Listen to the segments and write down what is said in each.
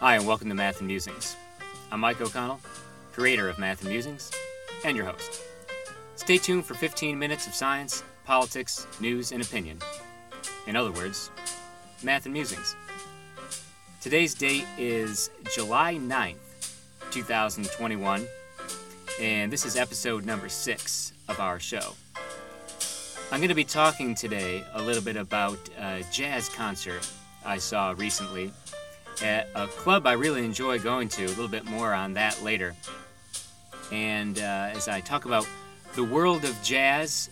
Hi, and welcome to Math and Musings. I'm Mike O'Connell, creator of Math and Musings, and your host. Stay tuned for 15 minutes of science, politics, news, and opinion. In other words, Math and Musings. Today's date is July 9th, 2021, and this is episode number six of our show. I'm going to be talking today a little bit about a jazz concert I saw recently at a club I really enjoy going to. A little bit more on that later. And uh, as I talk about the world of jazz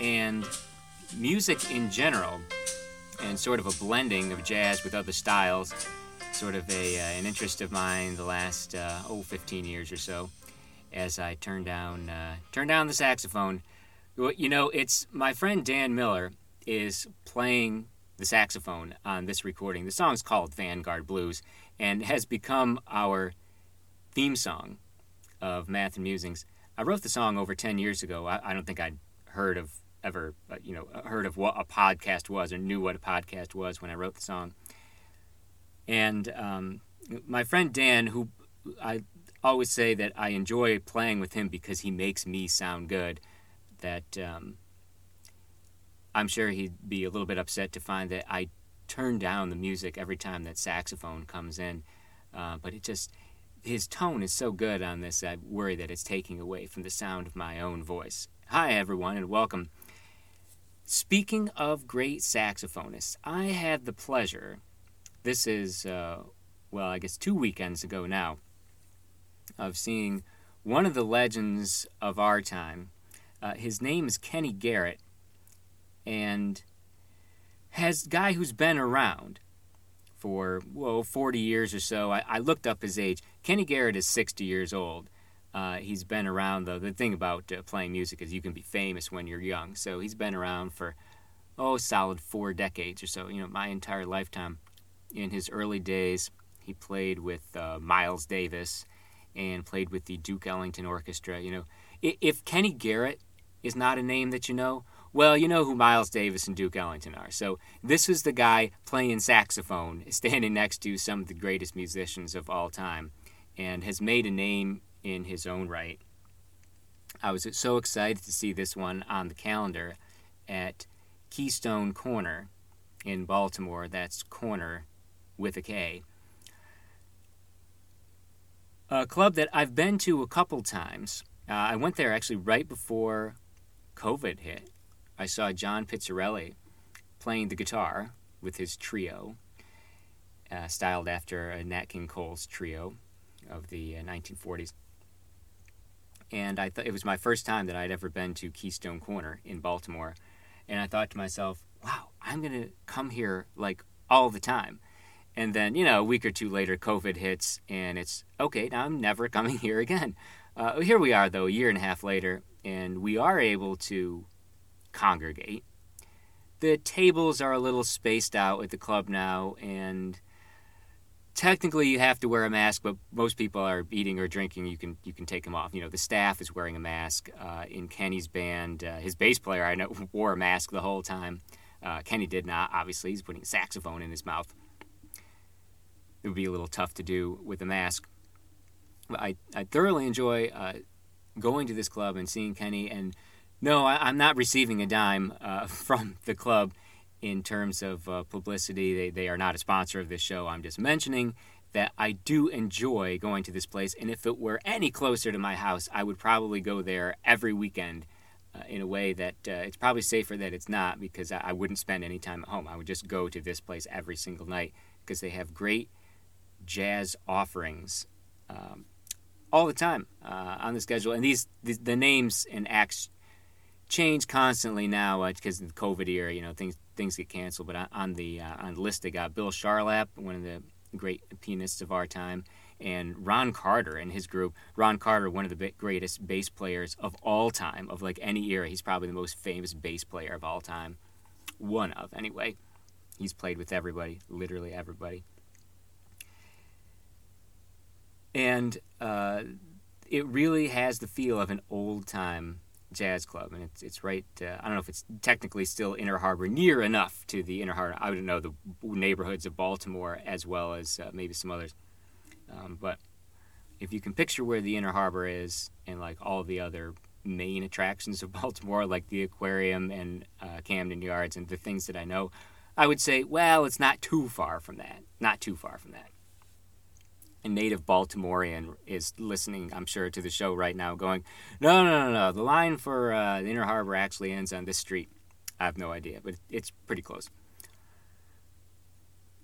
and music in general, and sort of a blending of jazz with other styles, sort of a, uh, an interest of mine the last uh, oh 15 years or so, as I turn down uh, turn down the saxophone. Well, You know, it's my friend Dan Miller is playing the saxophone on this recording. The song's called Vanguard Blues and has become our theme song of Math and Musings. I wrote the song over 10 years ago. I, I don't think I'd heard of ever, uh, you know, heard of what a podcast was or knew what a podcast was when I wrote the song. And um, my friend Dan, who I always say that I enjoy playing with him because he makes me sound good, that um, I'm sure he'd be a little bit upset to find that I turn down the music every time that saxophone comes in. Uh, but it just, his tone is so good on this, I worry that it's taking away from the sound of my own voice. Hi, everyone, and welcome. Speaking of great saxophonists, I had the pleasure, this is, uh, well, I guess two weekends ago now, of seeing one of the legends of our time. Uh, his name is Kenny Garrett and has guy who's been around for whoa 40 years or so. I, I looked up his age. Kenny Garrett is 60 years old. Uh, he's been around though. The thing about uh, playing music is you can be famous when you're young. So he's been around for oh solid four decades or so. You know, my entire lifetime. In his early days, he played with uh, Miles Davis and played with the Duke Ellington Orchestra. You know, if Kenny Garrett is not a name that you know, well, you know who Miles Davis and Duke Ellington are. So this was the guy playing saxophone, standing next to some of the greatest musicians of all time, and has made a name in his own right. I was so excited to see this one on the calendar at Keystone Korner in Baltimore. That's corner with a K. A club that I've been to a couple times. Uh, I went there actually right before COVID hit. I saw John Pizzarelli playing the guitar with his trio, uh, styled after uh, Nat King Cole's trio of the uh, 1940s. And I thought it was my first time that I'd ever been to Keystone Korner in Baltimore. And I thought to myself, wow, I'm to come here like all the time. And then, you know, a week or two later, COVID hits, and it's okay, now I'm never coming here again. Uh, here we are, though, a year and a half later, and we are able to congregate. The tables are a little spaced out at the club now, and technically you have to wear a mask, but most people are eating or drinking. You can you can take them off. You know, the staff is wearing a mask. Uh, in Kenny's band, uh, his bass player I know wore a mask the whole time. Uh, Kenny did not. Obviously, he's putting a saxophone in his mouth. It would be a little tough to do with a mask. But I I thoroughly enjoy uh, going to this club and seeing Kenny and no, I, am not receiving a dime uh, from the club in terms of uh, publicity. They, they are not a sponsor of this show. I'm just mentioning that I do enjoy going to this place. And if it were any closer to my house, I would probably go there every weekend uh, in a way that uh, it's probably safer that it's not because I, I, wouldn't spend any time at home. I would just go to this place every single night because they have great jazz offerings. Um, all the time uh, on the schedule, and these the, the names and acts change constantly now because uh, of the COVID era. You know, things things get canceled. But on the uh, on the list, they got Bill Charlap, one of the great pianists of our time, and Ron Carter and his group. Ron Carter, one of the greatest bass players of all time, of like any era. He's probably the most famous bass player of all time. One of, anyway. He's played with everybody, literally everybody. And uh, it really has the feel of an old time Jazz Club, and it's it's right. Uh, I don't know if it's technically still Inner Harbor, near enough to the Inner Harbor. I wouldn't know the neighborhoods of Baltimore as well as uh, maybe some others, um, but if you can picture where the Inner Harbor is and like all the other main attractions of Baltimore, like the aquarium and uh, Camden Yards and the things that I know, I would say, well, it's not too far from that. Not too far from that. A native Baltimorean is listening, I'm sure, to the show right now, going, no, no, no, no. The line for uh, the Inner Harbor actually ends on this street. I have no idea, but it's pretty close.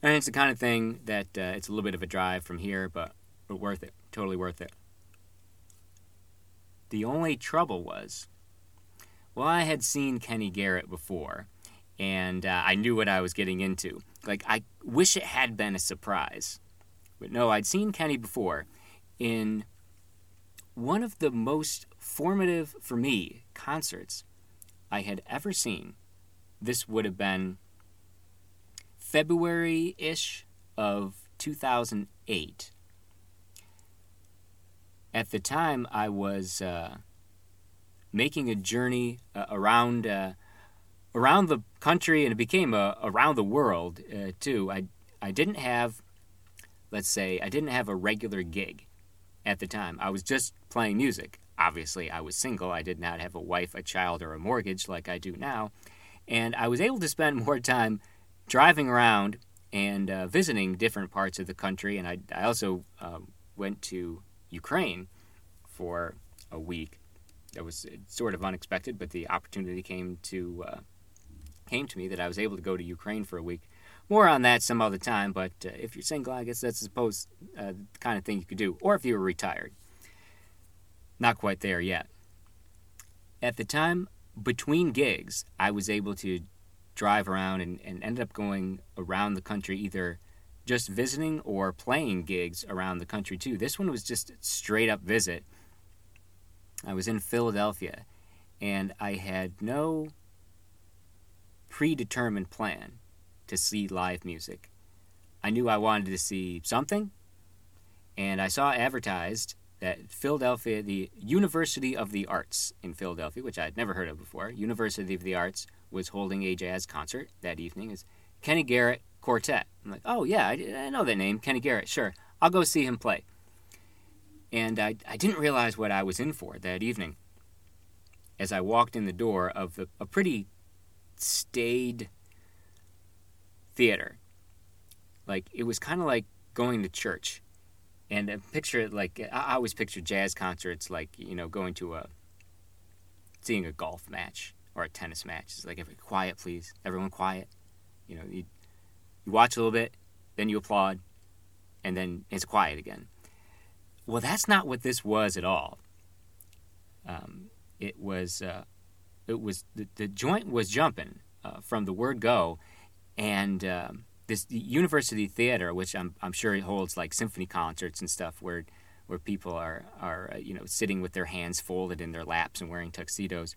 And it's the kind of thing that uh, it's a little bit of a drive from here, but, but worth it. Totally worth it. The only trouble was, well, I had seen Kenny Garrett before, and uh, I knew what I was getting into. Like, I wish it had been a surprise. But no, I'd seen Kenny before in one of the most formative, for me, concerts I had ever seen. This would have been February ish of 2008 at the time, I was uh, making a journey uh, around uh, around the country, and it became a, around the world uh, too. I I didn't have, let's say, I didn't have a regular gig at the time. I was just playing music. Obviously, I was single. I did not have a wife, a child, or a mortgage like I do now, and I was able to spend more time driving around and uh, visiting different parts of the country. And I, I also um, went to Ukraine for a week. That was sort of unexpected, but the opportunity came to uh, came to me that I was able to go to Ukraine for a week. More on that some other time, but uh, if you're single, I guess that's suppose uh, the kind of thing you could do, or if you were retired. Not quite there yet. At the time, between gigs, I was able to drive around and, and ended up going around the country either just visiting or playing gigs around the country too. This one was just straight up visit. I was in Philadelphia and I had no predetermined plan to see live music. I knew I wanted to see something and I saw advertised that Philadelphia, the University of the Arts in Philadelphia, which I had never heard of before, University of the Arts was holding a jazz concert that evening. Is Kenny Garrett Quartet. I'm like, oh, yeah, I, I know that name, Kenny Garrett. Sure, I'll go see him play. And I, I didn't realize what I was in for that evening as I walked in the door of the, a pretty staid theater. Like, it was kind of like going to church. And I picture it like, I always picture jazz concerts like, you know, going to a, seeing a golf match or a tennis match. It's like, every, quiet, please. Everyone quiet. You know, you you watch a little bit, then you applaud, and then it's quiet again. Well, that's not what this was at all. Um, it was uh, it was the, the joint was jumping uh, from the word go, and um, this university theater, which I'm I'm sure it holds like symphony concerts and stuff where where people are are uh, you know sitting with their hands folded in their laps and wearing tuxedos.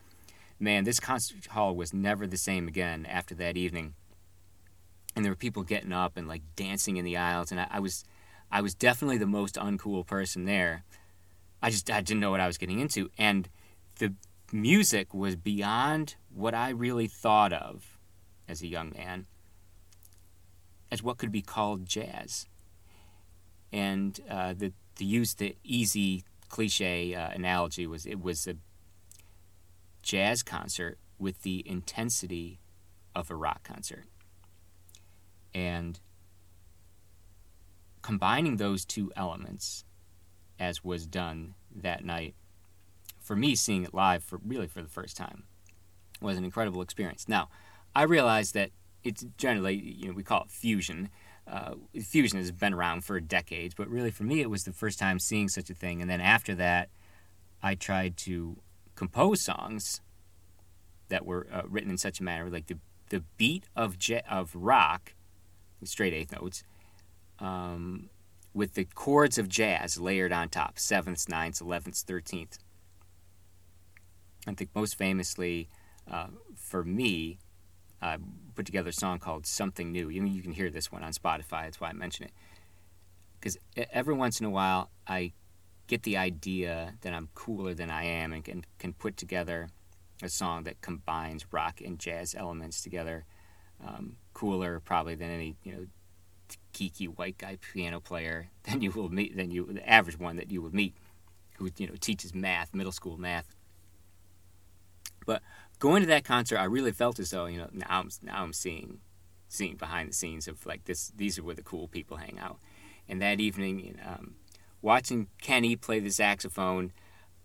Man, this concert hall was never the same again after that evening and there were people getting up and like dancing in the aisles, and I, I was, I was definitely the most uncool person there. I just I didn't know what I was getting into, and the music was beyond what I really thought of as a young man as what could be called jazz. And uh, the to use the easy cliche uh, analogy was it was a jazz concert with the intensity of a rock concert. And combining those two elements, as was done that night, for me, seeing it live for really for the first time, was an incredible experience. Now, I realized that it's generally, you know, we call it fusion. Uh, fusion has been around for decades, but really for me, it was the first time seeing such a thing. And then after that, I tried to compose songs that were uh, written in such a manner, like the the beat of je- of rock straight eighth notes, um, with the chords of jazz layered on top sevenths, ninths, elevenths, thirteenth. I think most famously uh, for me, I put together a song called Something New. You, you can hear this one on Spotify, that's why I mention it. Because every once in a while, I get the idea that I'm cooler than I am and can, can put together a song that combines rock and jazz elements together. Um, cooler probably than any you know geeky white guy piano player than you will meet than you the average one that you would meet who you know teaches math, middle school math. But going to that concert, I really felt as though you know now I'm now I'm seeing seeing behind the scenes of like this. These are where the cool people hang out. And that evening, um, watching Kenny play the saxophone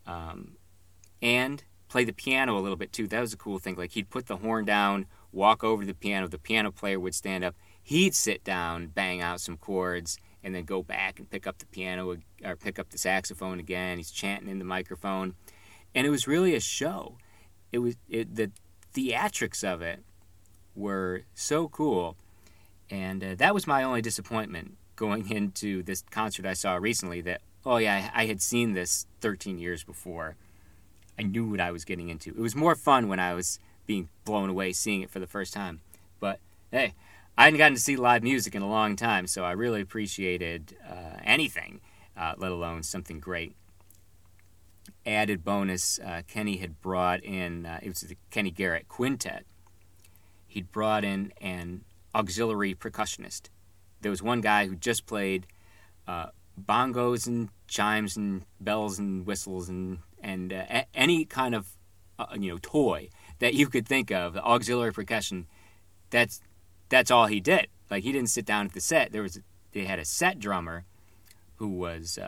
um, and play the piano a little bit too. That was a cool thing. Like he'd put the horn down, walk over to the piano. The piano player would stand up. He'd sit down, bang out some chords, and then go back and pick up the piano or pick up the saxophone again. He's chanting in the microphone, and it was really a show. It was it, the theatrics of it were so cool, and uh, that was my only disappointment going into this concert I saw recently. That oh yeah, I had seen this 13 years before. I knew what I was getting into. It was more fun when I was being blown away seeing it for the first time. But hey, I hadn't gotten to see live music in a long time, so I really appreciated uh, anything, uh, let alone something great. Added bonus, uh, Kenny had brought in, uh, it was the Kenny Garrett Quintet. He'd brought in an auxiliary percussionist. There was one guy who just played uh, bongos and chimes and bells and whistles and and uh, any kind of uh, you know toy that you could think of, the auxiliary percussion. That's that's all he did. Like he didn't sit down at the set. There was they had a set drummer who was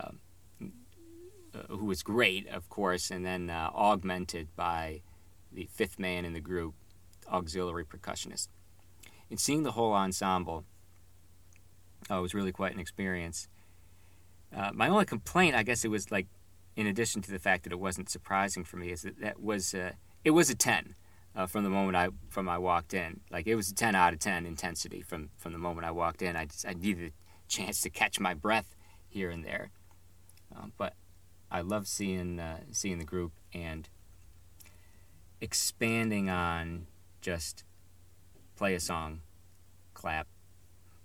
uh, who was great, of course, and then uh, augmented by the fifth man in the group, auxiliary percussionist. And seeing the whole ensemble uh, was really quite an experience. Uh, my only complaint, I guess, it was like, in addition to the fact that it wasn't surprising for me, is that that was uh, it was a ten from the moment I from I walked in. Like it was a ten out of ten intensity from from the moment I walked in. I just I needed a chance to catch my breath here and there, um, but I love seeing uh, seeing the group and expanding on just play a song, clap,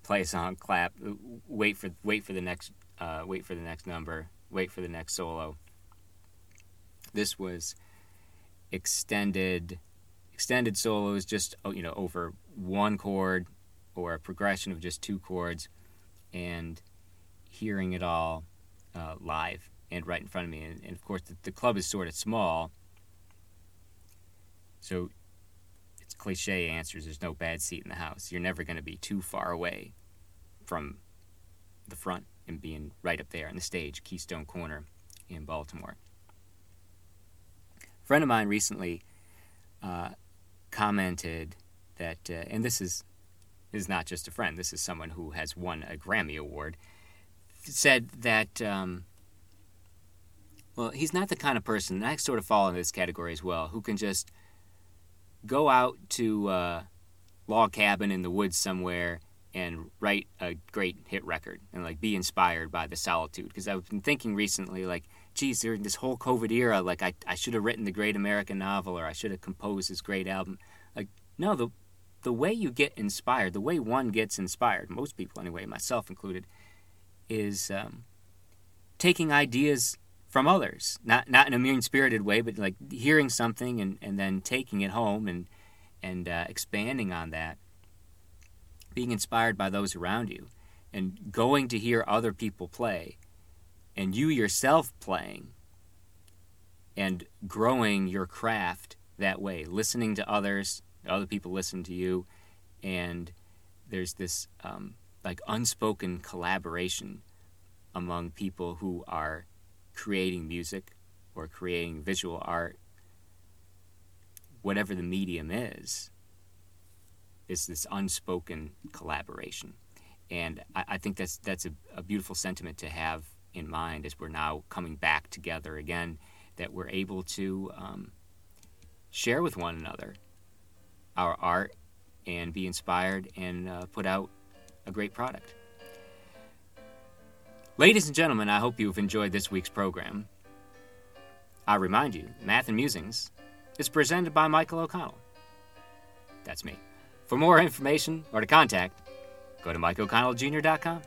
play a song, clap, wait for wait for the next uh, wait for the next number, wait for the next solo. This was extended extended solos just oh, you know over one chord or a progression of just two chords and hearing it all uh, live and right in front of me and, and of course the, the, club is sort of small so it's cliche answers there's no bad seat in the house you're never going to be too far away from the front and being right up there on the stage Keystone Korner in baltimore a friend of mine recently uh, commented that, uh, and this is is not just a friend. This is someone who has won a Grammy award. Said that, um, well, he's not the kind of person. And I sort of fall into this category as well, who can just go out to a log cabin in the woods somewhere and write a great hit record and like be inspired by the solitude. Because I've been thinking recently, like geez, during this whole COVID era, like I, I should have written the great American novel or I should have composed this great album. Like, no, the the way you get inspired, the way one gets inspired, most people anyway, myself included, is um, taking ideas from others. Not not in a mean spirited way, but like hearing something and, and then taking it home and and uh, expanding on that. Being inspired by those around you and going to hear other people play and you yourself playing and growing your craft that way, listening to others, other people listen to you, and there's this um, like unspoken collaboration among people who are creating music or creating visual art, whatever the medium is. is this unspoken collaboration, and I, I think that's that's a, a beautiful sentiment to have in mind as we're now coming back together again, that we're able to um, share with one another our art and be inspired and uh, put out a great product. Ladies and gentlemen, I hope you've enjoyed this week's program. I remind you, Math and Musings is presented by Michael O'Connell. That's me. For more information or to contact, go to MikeO'ConnellJr.com.